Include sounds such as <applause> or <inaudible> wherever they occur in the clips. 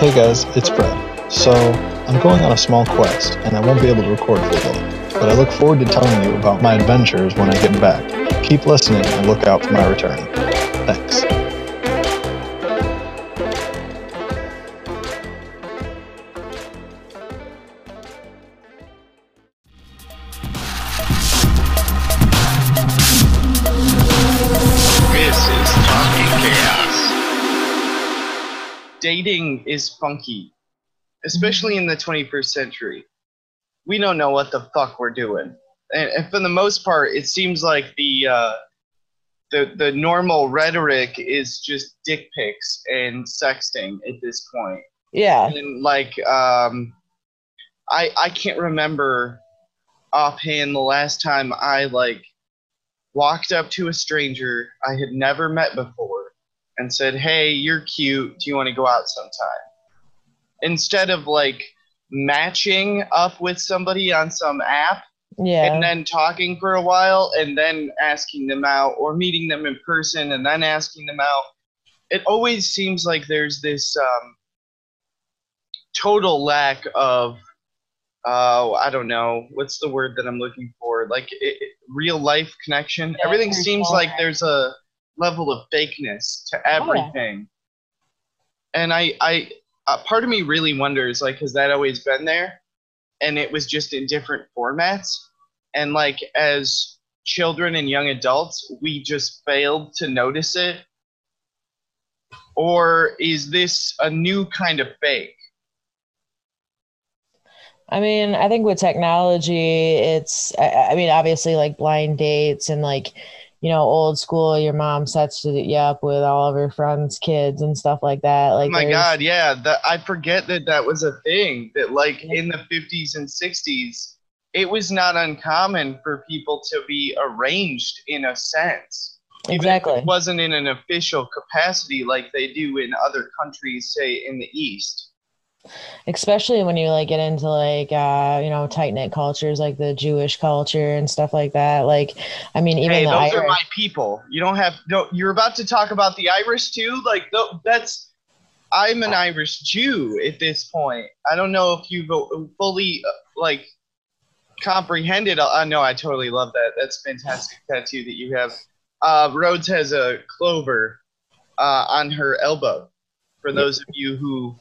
Hey guys, it's Brad. So, I'm going on a small quest, and I won't be able to record for a little, but I look forward to telling you about my adventures when I get back. Keep listening and look out for my return. Thanks. Dating is funky, especially in the 21st century. We don't know what the fuck we're doing, and, and for the most part, it seems like the uh, the the normal rhetoric is just dick pics and sexting at this point. Yeah. And like, um, I I can't remember offhand the last time I like walked up to a stranger I had never met before and said, "Hey, you're cute. Do you want to go out sometime?" Instead of like matching up with somebody on some app Yeah. and then talking for a while and then asking them out or meeting them in person and then asking them out. It always seems like there's this um, total lack of, uh, I don't know, what's the word that I'm looking for? Like it, it- real life connection. Yeah, Everything seems like there's a level of fakeness to everything. And I, I, uh, part of me really wonders, like, has that always been there? And it was just in different formats? and like as children and young adults we just failed to notice it or is this a new kind of fake I mean, I think with technology, it's, I, I mean, obviously like blind dates and like, you know, old school, your mom sets you up with all of her friends' kids and stuff like that. Oh like, oh my god yeah that i forget that that was a thing that like in the 50s and 60s it was not uncommon for people to be arranged in a sense Exactly. it wasn't in an official capacity like they do in other countries say in the east especially when you like get into like uh you know tight knit cultures like the Jewish culture and stuff like that. Like, I mean, even hey, the those Irish. are my people. You don't have no. You're about to talk about the Irish too. Like that's. I'm an Irish Jew at this point. I don't know if you've uh, fully uh, like comprehended. I know I totally love that. That's fantastic tattoo that you have. Uh, Rhodes has a clover uh, on her elbow. For those of you who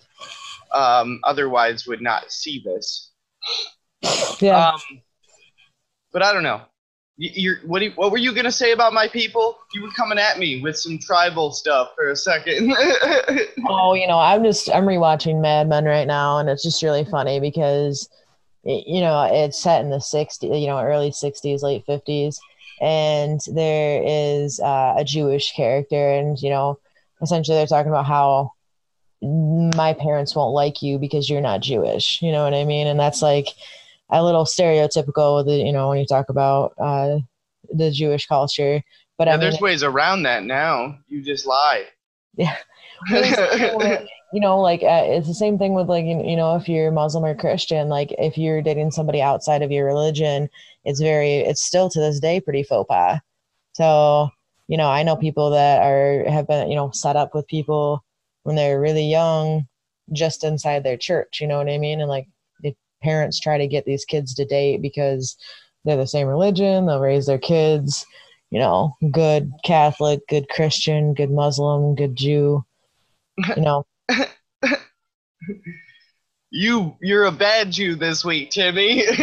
um, otherwise would not see this. yeah. Um, but I don't know. You, you're what? You, what were you gonna say about my people? You were coming at me with some tribal stuff for a second. <laughs> Oh, you know, I'm just I'm rewatching Mad Men right now, and it's just really funny because, it, you know, it's set in the '60s, you know, early '60s, late '50s, and there is uh, a Jewish character, and you know, essentially they're talking about how my parents won't like you because you're not Jewish. You know what I mean? And that's like a little stereotypical. The you know when you talk about uh, the Jewish culture, but yeah, I mean, there's ways around that now. You just lie. Yeah. <laughs> Well, it's the same with- you know, like uh, it's the same thing with like you you know if you're Muslim or Christian, like if you're dating somebody outside of your religion, it's very it's still to this day pretty faux pas. So you know, I know people that are have been you know set up with people when they're really young, just inside their church. You know what I mean? And like the parents try to get these kids to date because they're the same religion. They'll raise their kids. You know, good Catholic, good Christian, good Muslim, good Jew. You know, <laughs> you you're a bad Jew this week, Timmy. <laughs> That's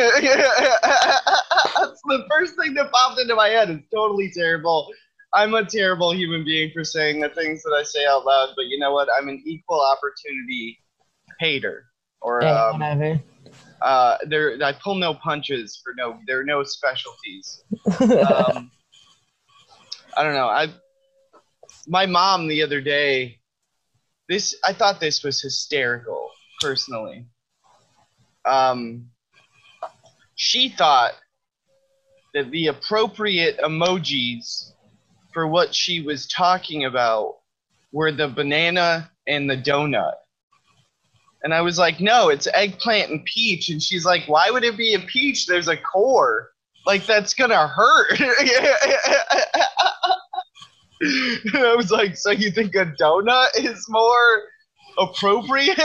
the first thing that popped into my head. It's totally terrible. I'm a terrible human being for saying the things that I say out loud, but you know what? I'm an equal opportunity hater. Or um, whatever. uh, there, I pull no punches for no. There are no specialties. Um, <laughs> I don't know. I, my mom the other day, this I thought this was hysterical personally. Um, she thought that the appropriate emojis for what she was talking about were the banana and the donut. And I was like, no, it's eggplant and peach. And she's like, why would it be a peach? There's a core. Like, that's going to hurt. and <laughs> I was like, so you think a donut is more appropriate.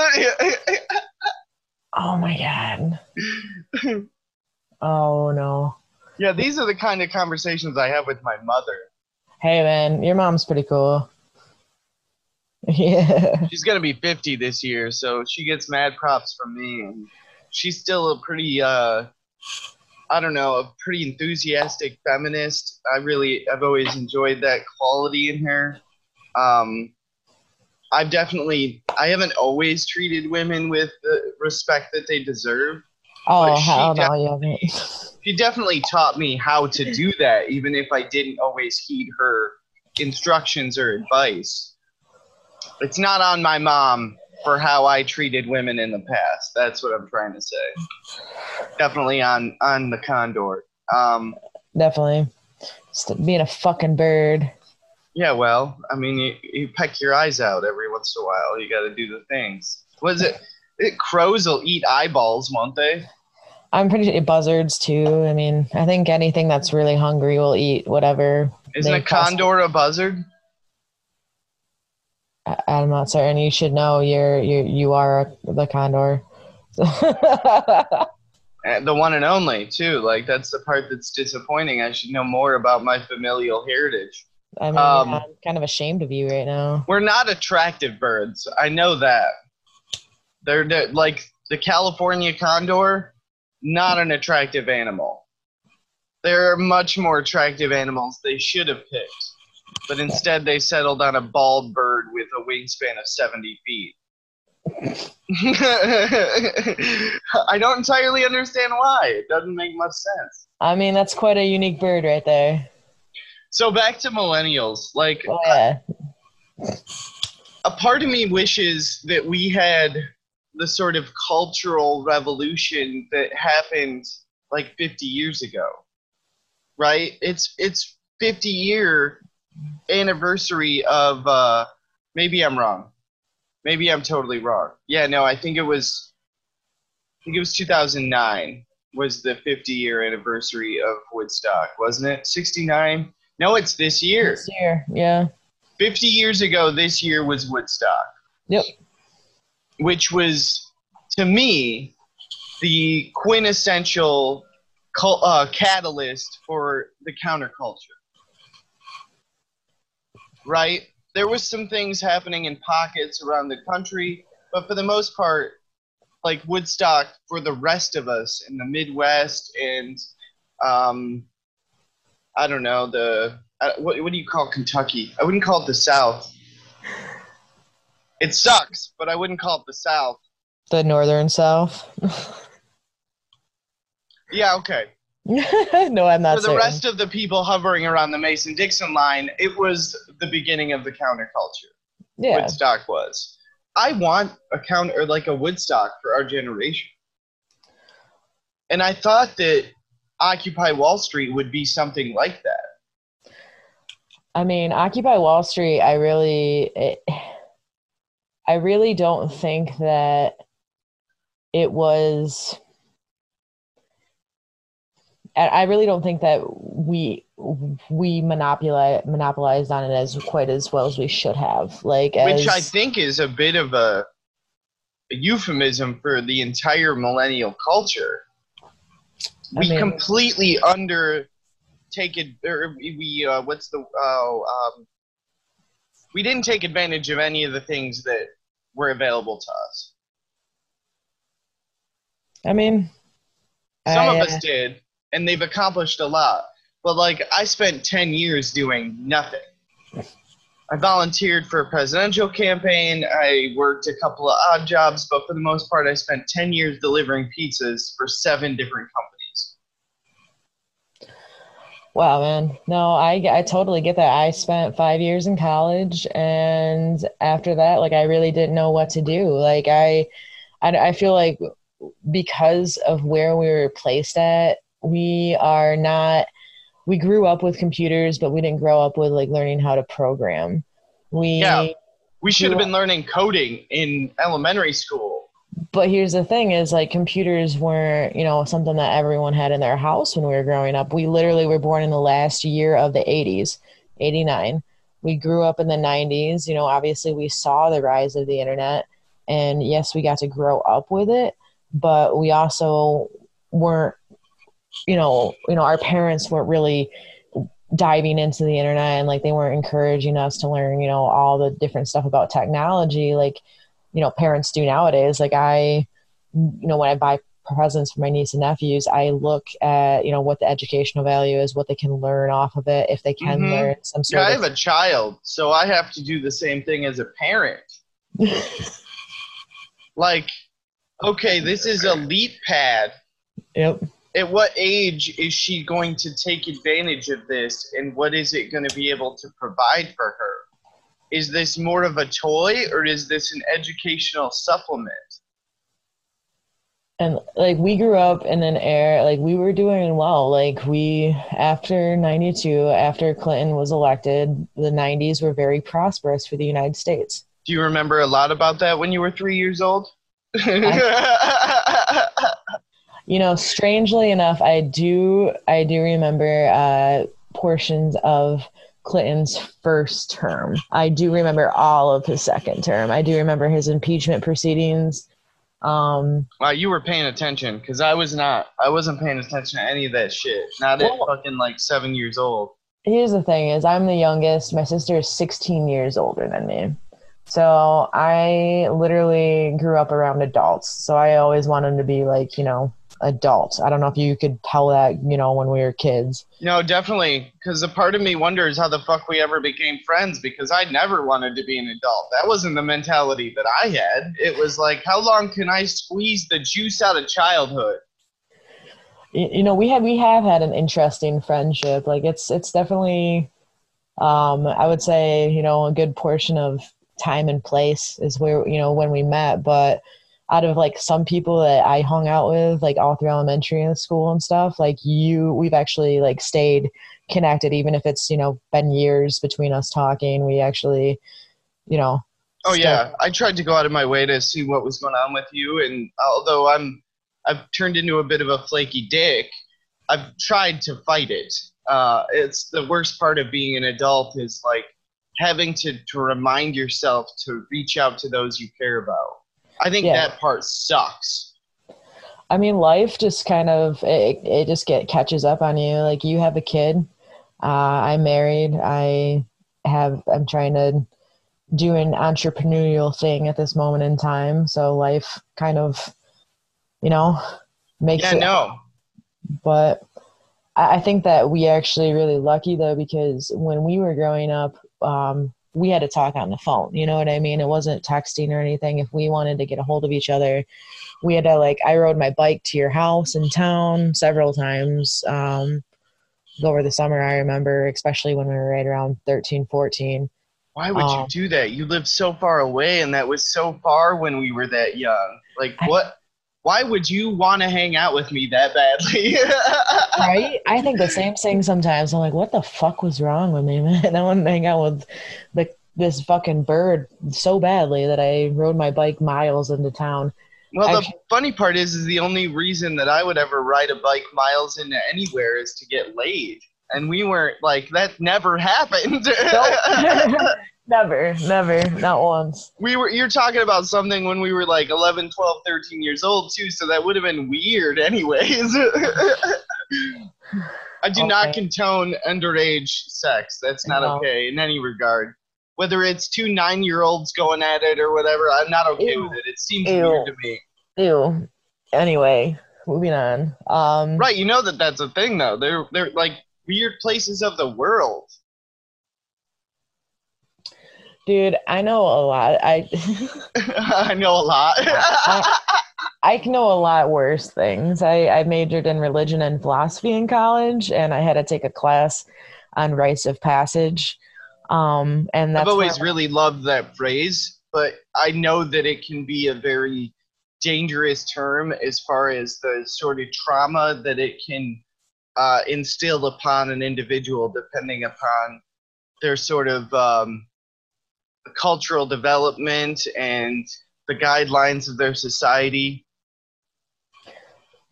Oh my god. oh no. yeah, these are the kind of conversations I have with my mother. Hey man, your mom's pretty cool. <laughs> Yeah. She's gonna be 50 this year, so she gets mad props from me. And she's still a pretty, uh, I don't know, a pretty enthusiastic feminist. I really, I've always enjoyed that quality in her. Um, I've definitely, I haven't always treated women with the respect that they deserve. Oh hell no, you haven't. She definitely taught me how to do that, even if I didn't always heed her instructions or advice. It's not on my mom for how I treated women in the past. That's what I'm trying to say. Definitely on on the condor. Um, Definitely. Just being a fucking bird. yeah, well, I mean, you, you peck your eyes out every once in a while. You got to do the things. Was it? It? Crows will eat eyeballs, won't they? I'm pretty sure buzzards too. I mean, I think anything that's really hungry will eat whatever. Isn't a condor a buzzard? I, I'm not certain. You should know. You're you you are the condor. <laughs> Uh, The one and only, too. Like that's the part that's disappointing. I should know more about my familial heritage. I mean, Um, I'm kind of ashamed of you right now. We're not attractive birds. I know that. They're, like the California condor, not an attractive animal. There are much more attractive animals they should have picked, but instead they settled on a bald bird with a wingspan of 70 feet. <laughs> I don't entirely understand why. It doesn't make much sense. I mean, that's quite a unique bird right there. So back to millennials. Like Oh yeah. a part of me wishes that we had the sort of cultural revolution that happened like 50 years ago right? It's it's 50 year anniversary of uh maybe i'm wrong. Maybe i'm totally wrong. Yeah no i think it was i think it was 2009 was the 50 year anniversary of woodstock wasn't it? 69 no it's this year. This year, yeah. 50 years ago this year was woodstock. Yep. Which was to me the quintessential cul- uh, catalyst for the counterculture. Right? There was some things happening in pockets around the country but for the most part like woodstock for the rest of us in the midwest and um, i don't know the uh, what, what do you call kentucky? I wouldn't call it the south it sucks but i wouldn't call it the south The northern south. yeah okay <laughs> no, I'm not for the certain. rest of the people hovering around the Mason Dixon line, it was the beginning of the counterculture. yeah. Woodstock was. I want a counter or like a Woodstock for our generation. And I thought that Occupy Wall Street would be something like that. I mean, Occupy Wall Street. I really, it, I really don't think that it was. I I really don't think that we we monopolize monopolized on it as quite as well as we should have. Like, Which I think is a bit of a, a euphemism for the entire millennial culture. I We mean- completely under take it or we uh, what's the oh um, we didn't take advantage of any of the things that were available to us. I mean, Some I, of us did, and they've accomplished a lot. But like I spent ten years doing nothing. I volunteered for a presidential campaign. I worked a couple of odd jobs, but for the most part, I spent ten years delivering pizzas for seven different companies. Wow, man. No, I I totally get that. I spent five years in college, and after that, like I really didn't know what to do. Like I, I, I feel like because of where we were placed at, we are not. We grew up with computers, but we didn't grow up with like learning how to program. We Yeah. We should have been learning coding in elementary school. But here's the thing is like computers weren't you know something that everyone had in their house when we were growing up. We literally were born in the last year of the 80s 89 we grew up in the 90s you know obviously we saw the rise of the internet and yes, we got to grow up with it, but we also weren't, you know, you know, our parents weren't really diving into the internet and like they weren't encouraging us to learn, you know, all the different stuff about technology. Like, you know, parents do nowadays. Like I, you know, when I buy presents for my niece and nephews, I look at, you know, what the educational value is, what they can learn off of it, if they can Mhm. learn some sort Yeah, I have a child, so I have to do the same thing as a parent. <laughs> like, okay, this is a leap pad. Yep. At what age is she going to take advantage of this, and what is it going to be able to provide for her? Is this more of a toy, or is this an educational supplement? and like we grew up in an era like we were doing well like we after 92 after clinton was elected the 90s were very prosperous for the united states Do you remember a lot about that when you were three years old? <laughs> you know strangely enough i do i do remember uh portions of clinton's first term i do remember all of his second term i do remember his impeachment proceedings um Wow, you were paying attention because I was not. I wasn't paying attention to any of that shit. Not at Well- fucking like seven years old. here's the thing is i'm the youngest my sister is 16 years older than me so i literally grew up around adults so i always wanted to be like you know adult i don't know if you could tell that you know when we were kids No, definitely. Because a part of me wonders how the fuck we ever became friends because I never wanted to be an adult. That wasn't the mentality that I had. It was like, how long can I squeeze the juice out of childhood? you, you know we have we have had an interesting friendship like it's it's definitely um i would say you know a good portion of time and place is where you know when we met but out of like some people that i hung out with like all through elementary and school and stuff like you we've actually like stayed connected even if it's you know been years between us talking we actually you know Oh yeah, I tried to go out of my way to see what was going on with you, and although I'm, I've turned into a bit of a flaky dick. I've tried to fight it. Uh, it's the worst part of being an adult is like having to to remind yourself to reach out to those you care about. I think Yeah. that part sucks. I mean, life just kind of it, it just get catches up on you. Like you have a kid. Uh, I'm married. I have. I'm trying to do an entrepreneurial thing at this moment in time. So life kind of, you know, makes Yeah, it. no. But I, I think that we actually really lucky though because when we were growing up, um, we had to talk on the phone. You know what I mean? It wasn't texting or anything. If we wanted to get a hold of each other, we had to like I rode my bike to your house in town several times. Um, over the summer, I remember, especially when we were right around 13, 14. Why would Um, you do that? You lived so far away, and that was so far when we were that young. Like, what? Why would you want to hang out with me that badly? <laughs> Right? I think the same thing sometimes. I'm like, what the fuck was wrong with me, <laughs> man? I want to hang out with the, this fucking bird so badly that I rode my bike miles into town. Well, the Actually- funny part is, is the only reason that I would ever ride a bike miles into anywhere is to get laid, and we weren't like that. Never <laughs> happened. Never, never, not once. we were. You're talking about something when we were like 11, 12, 13 years old too, so that would have been weird, anyways. <laughs> I do not Okay. condone underage sex. That's not No. okay in any regard. Whether it's two nine-year-olds going at it or whatever, I'm not okay Ew. with it. It seems Ew. weird to me. Ew. Anyway, moving on. Um, Right, you know that that's a thing though. They're they're like weird places of the world. Dude, I know a lot. I <laughs> I know a lot. <laughs> I can know a lot worse things. I, I majored in religion and philosophy in college, and I had to take a class on rites of passage. Um, and that's I've always really loved that phrase, but I know that it can be a very dangerous term as far as the sort of trauma that it can uh, instill upon an individual, depending upon their sort of um, cultural development and the guidelines of their society.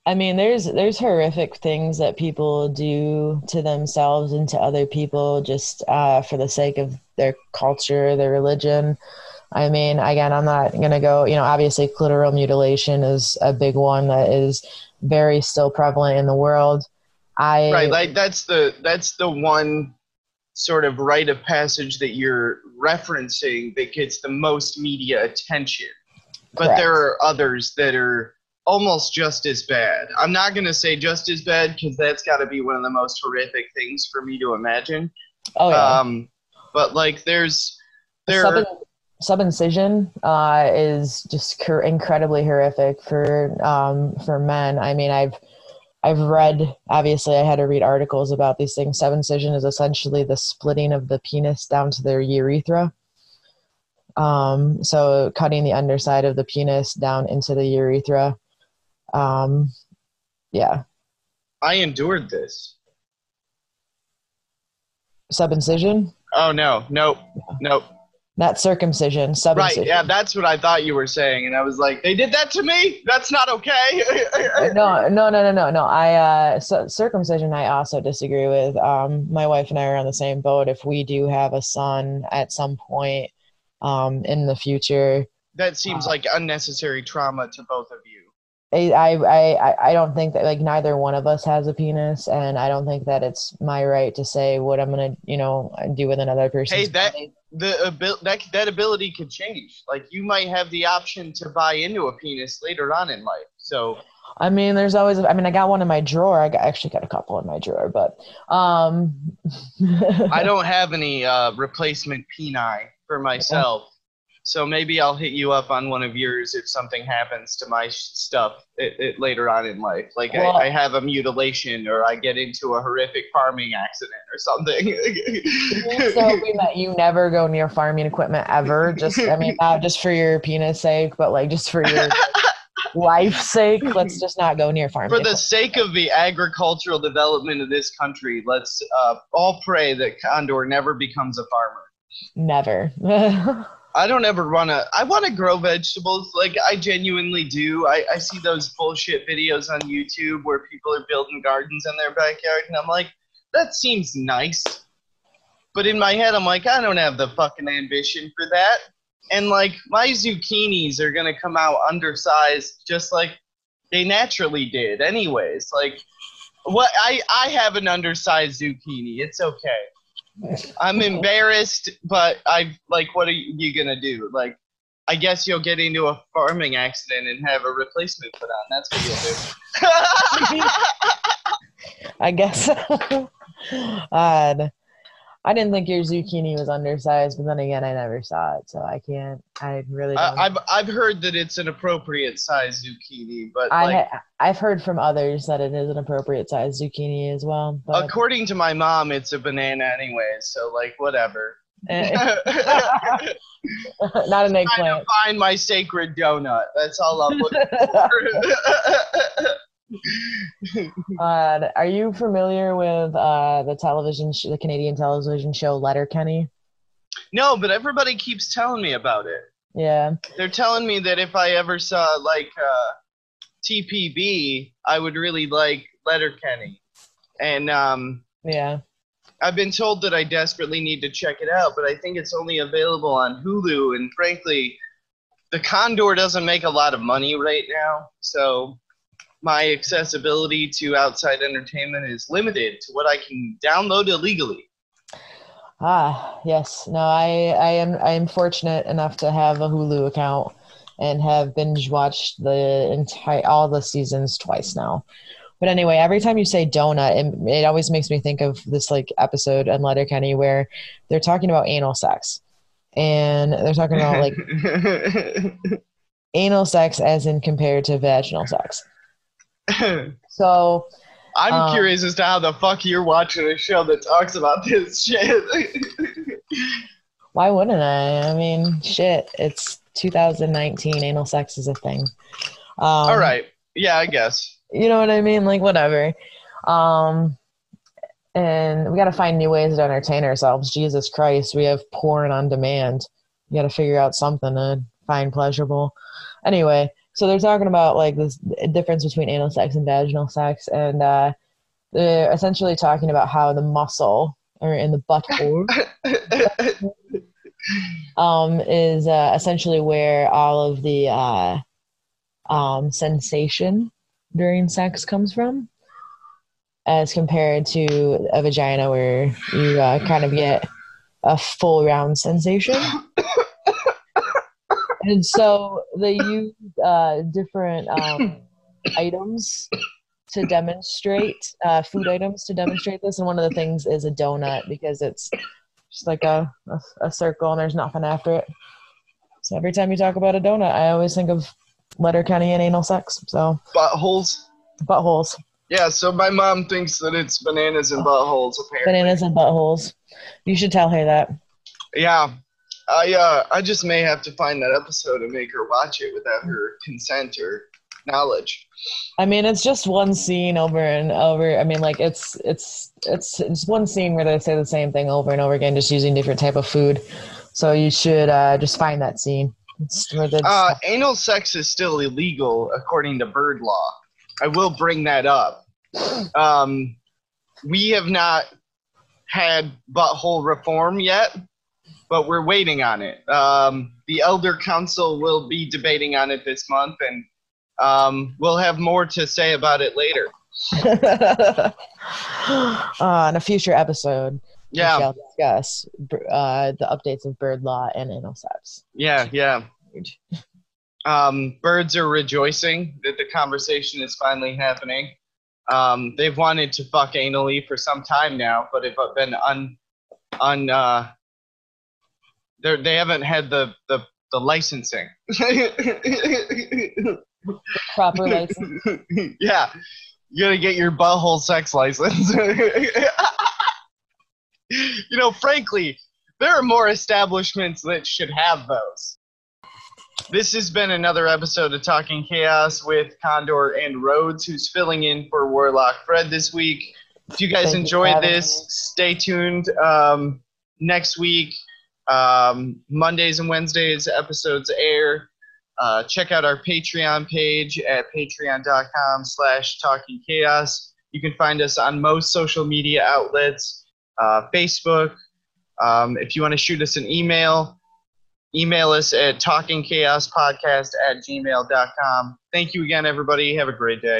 I mean, there's there's horrific things that people do to themselves and to other people just uh, for the sake of their culture, their religion. I mean, again, I'm not going to go, you know, obviously clitoral mutilation is a big one that is very still prevalent in the world. I right, like that's the that's the one sort of rite of passage that you're referencing that gets the most media attention. But Correct. there are others that are almost just as bad. I'm not going to say just as bad because that's got to be one of the most horrific things for me to imagine. oh yeah. Um, but like there's there Sub- subincision uh, is just cur- incredibly horrific for um, for men. I mean, I've I've read obviously I had to read articles about these things. Subincision is essentially the splitting of the penis down to their urethra. Um, so cutting the underside of the penis down into the urethra. Um, yeah, I endured this. subincision, Oh no, nope, nope. Not circumcision. Subincision. Right, yeah, that's what I thought you were saying, and I was like, they did that to me. That's not okay. <laughs> no, no, no, no, no, no. I uh, so, circumcision. I also disagree with. Um, my wife and I are on the same boat. If we do have a son at some point, um, in the future, that seems like unnecessary trauma to both of you. I, I, I, I don't think that like neither one of us has a penis, and I don't think that it's my right to say what I'm gonna, you know, do with another person's. Hey, that body. The abil- that that ability could change. Like you might have the option to buy into a penis later on in life. So I mean, there's always. I mean, I got one in my drawer. I got, actually got a couple in my drawer, but um. <laughs> I don't have any uh, replacement peni for myself. So maybe I'll hit you up on one of yours if something happens to my stuff it, it, later on in life. Like Well- I, I have a mutilation or I get into a horrific farming accident or something. so hoping <laughs> that you never go near farming equipment ever. Just, I mean, not just for your penis sake, but like just for your <laughs> life's sake. Let's just not go near farming. For the sake of the agricultural development of this country, let's uh, all pray that Condor never becomes a farmer. never. <laughs> I don't ever want to. I want to grow vegetables. Like I genuinely do. I, I see those bullshit videos on YouTube where people are building gardens in their backyard, and I'm like, that seems nice. But in my head, I'm like, I don't have the fucking ambition for that. And like my zucchinis are gonna come out undersized, just like they naturally did. Anyways, like what I I have an undersized zucchini. It's okay. I'm embarrassed, but I like. What are you, gonna do? Like, I guess you'll get into a farming accident and have a replacement put on. That's what you'll do. <laughs> I guess. <laughs> So. Odd. I didn't think your zucchini was undersized, but then again, I never saw it, so I can't. I really don't. I, I've I've heard that it's an appropriate size zucchini, but I like ha- I've heard from others that it is an appropriate size zucchini as well. But according to my mom, it's a banana anyways. So like whatever. eh, Trying <laughs> <laughs> not an to eggplant. find my sacred donut. That's all I'm looking for. <laughs> Uh, are you familiar with uh, the television, sh- the Canadian television show Letterkenny? no, but everybody keeps telling me about it. Yeah, They're telling me that if I ever saw like uh, TPB, I would really like Letterkenny. And um, yeah. I've been told that I desperately need to check it out, but I think it's only available on Hulu. And frankly, the Condor doesn't make a lot of money right now, so my accessibility to outside entertainment is limited to what I can download illegally. Ah, yes. No, I, I am, I am fortunate enough to have a Hulu account and have binge watched the entire all the seasons twice now. But anyway, every time you say donut, it, it always makes me think of this like episode on Letterkenny where they're talking about anal sex, and they're talking about like <laughs> anal sex as in compared to vaginal sex. <laughs> So I'm Um, curious as to how the fuck you're watching a show that talks about this shit. <laughs> why wouldn't I? I mean, shit, it's 2019. Anal sex is a thing. Um, All right. Yeah, I guess. You know what I mean? Like whatever. Um, and we got to find new ways to entertain ourselves. Jesus Christ, we have porn on demand. You got to figure out something to find pleasurable. Anyway, so they're talking about like this difference between anal sex and vaginal sex, and uh, they're essentially talking about how the muscle or in the butthole <laughs> um, is uh, essentially where all of the uh, um, sensation during sex comes from, as compared to a vagina where you uh, kind of get a full round sensation. <coughs> and so they use uh, different um, items to demonstrate uh, food items to demonstrate this and one of the things is a donut because it's just like a, a, a circle and there's nothing after it so every time you talk about a donut i always think of letterkenny and anal sex so Buttholes. buttholes Yeah, so my mom thinks that it's bananas and buttholes, apparently. bananas and buttholes you should tell her that Yeah. I uh I just may have to find that episode and make her watch it without her consent or knowledge. I mean, it's just one scene over and over. I mean, like it's it's it's it's one scene where they say the same thing over and over again, just using different type of food. So you should uh, just find that scene. It's where the- Uh, anal sex is still illegal according to bird law. I will bring that up. Um, we have not had butthole reform yet, but we're waiting on it. Um, the Elder Council will be debating on it this month, and um, we'll have more to say about it later. <laughs> on a future episode, Yeah, we shall discuss uh, the updates of bird law and anal sex. yeah, yeah. Um, birds are rejoicing that the conversation is finally happening. Um, they've wanted to fuck anally for some time now, but have been un, un, uh, they're, they haven't had the, the, the licensing. <laughs> Proper license. <laughs> yeah, you gotta get your butthole sex license. <laughs> you know, frankly, there are more establishments that should have those. This has been another episode of Talking Chaos with Condor and Rhodes, who's filling in for Warlock Fred this week. If you guys Thank enjoyed having this, me. stay tuned. Um, next week, um, Mondays and Wednesdays, episodes air. Uh, check out our Patreon page at patreon.com slash talking chaos. You can find us on most social media outlets, uh, Facebook. Um, if you want to shoot us an email, email us at talkingchaospodcast at gmail.com. Thank you again, everybody. Have a great day.